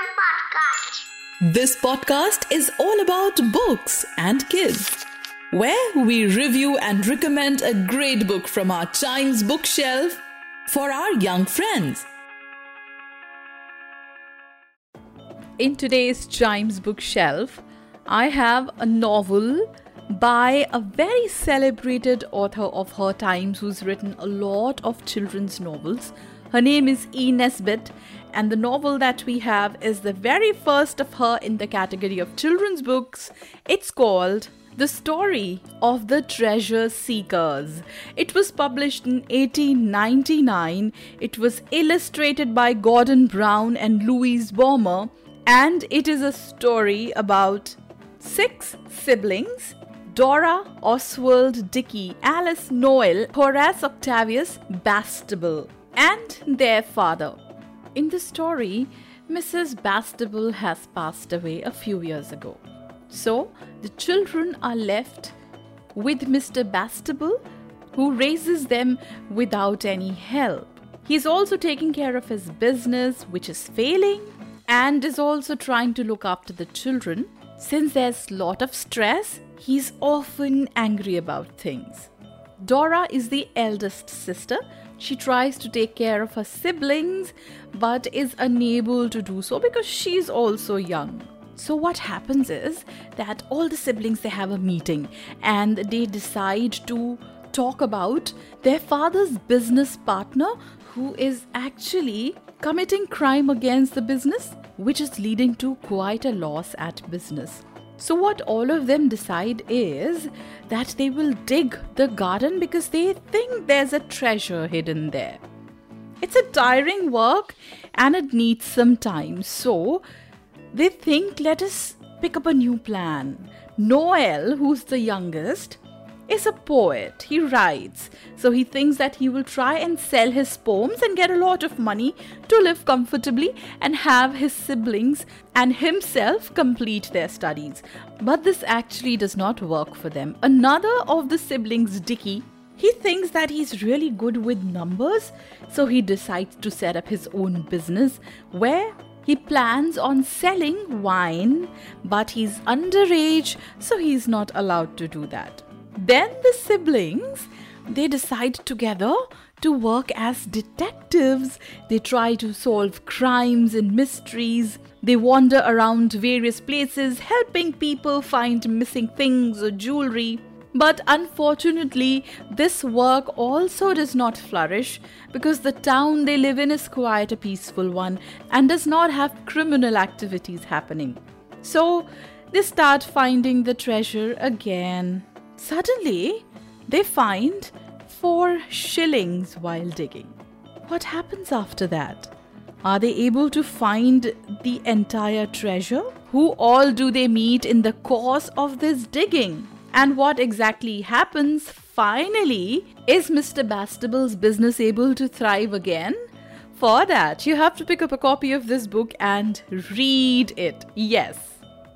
Podcast. This podcast is all about books and kids, where we review and recommend a great book from our Chimes bookshelf for our young friends. In today's Chimes bookshelf, I have a novel by a very celebrated author of her times who's written a lot of children's novels. Her name is E. Nesbit, and the novel that we have is the very first of her in the category of children's books. It's called The Story of the Treasure Seekers. It was published in 1899. It was illustrated by Gordon Browne and Louise Baumer, and it is a story about six siblings Dora, Oswald, Dicky, Alice, Noel, Horace Octavius, Bastable, and their father. In the story, Mrs. Bastable has passed away a few years ago. So, the children are left with Mr. Bastable, who raises them without any help. He's also taking care of his business, which is failing, and is also trying to look after the children. Since there's a lot of stress, he's often angry about things. Dora is the eldest sister. She tries to take care of her siblings but is unable to do so because she's also young. So what happens is that all the siblings they have a meeting and they decide to talk about their father's business partner who is actually committing crime against the business which is leading to quite a loss at business. So, what all of them decide is that they will dig the garden because they think there's a treasure hidden there. It's a tiring work and it needs some time. So, they think, let us pick up a new plan. Noel, who's the youngest, is a poet. He writes. So he thinks that he will try and sell his poems and get a lot of money to live comfortably and have his siblings and himself complete their studies. But this actually does not work for them. Another of the siblings, Dicky, he thinks that he's really good with numbers, so he decides to set up his own business where he plans on selling wine, but he's underage, so he's not allowed to do that. Then the siblings they decide together to work as detectives. They try to solve crimes and mysteries. They wander around various places helping people find missing things or jewelry. But unfortunately, this work also does not flourish because the town they live in is quite a peaceful one and does not have criminal activities happening. So they start finding the treasure again. Suddenly, they find four shillings while digging. What happens after that? Are they able to find the entire treasure? Who all do they meet in the course of this digging? And what exactly happens finally? Is Mr. Bastable's business able to thrive again? For that, you have to pick up a copy of this book and read it. Yes.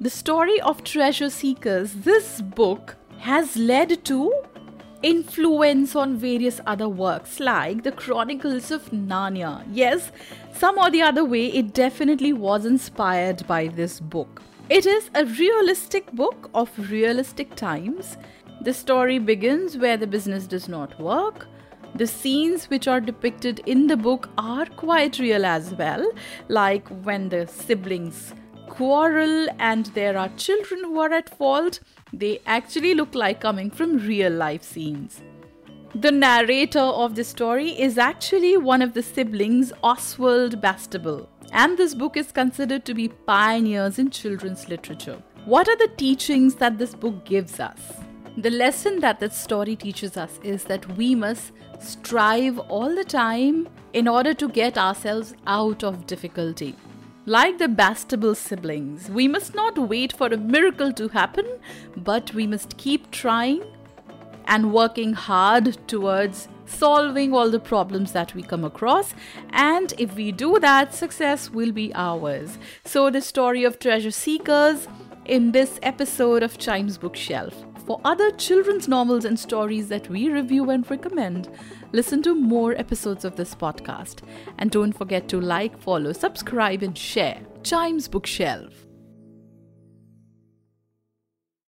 The story of treasure seekers, this book has led to influence on various other works like the Chronicles of Narnia. Yes, some or the other way, it definitely was inspired by this book. It is a realistic book of realistic times. The story begins where the business does not work. The scenes which are depicted in the book are quite real as well, like when the siblings quarrel and there are children who are at fault, they actually look like coming from real life scenes. The narrator of the story is actually one of the siblings, Oswald Bastable, and this book is considered to be pioneers in children's literature. What are the teachings that this book gives us? The lesson that this story teaches us is that we must strive all the time in order to get ourselves out of difficulty. Like the Bastable siblings, we must not wait for a miracle to happen, but we must keep trying and working hard towards solving all the problems that we come across. And if we do that, success will be ours. So, the story of treasure seekers in this episode of Chimes Bookshelf. For other children's novels and stories that we review and recommend, listen to more episodes of this podcast. And don't forget to like, follow, subscribe, and share. Chimes Bookshelf.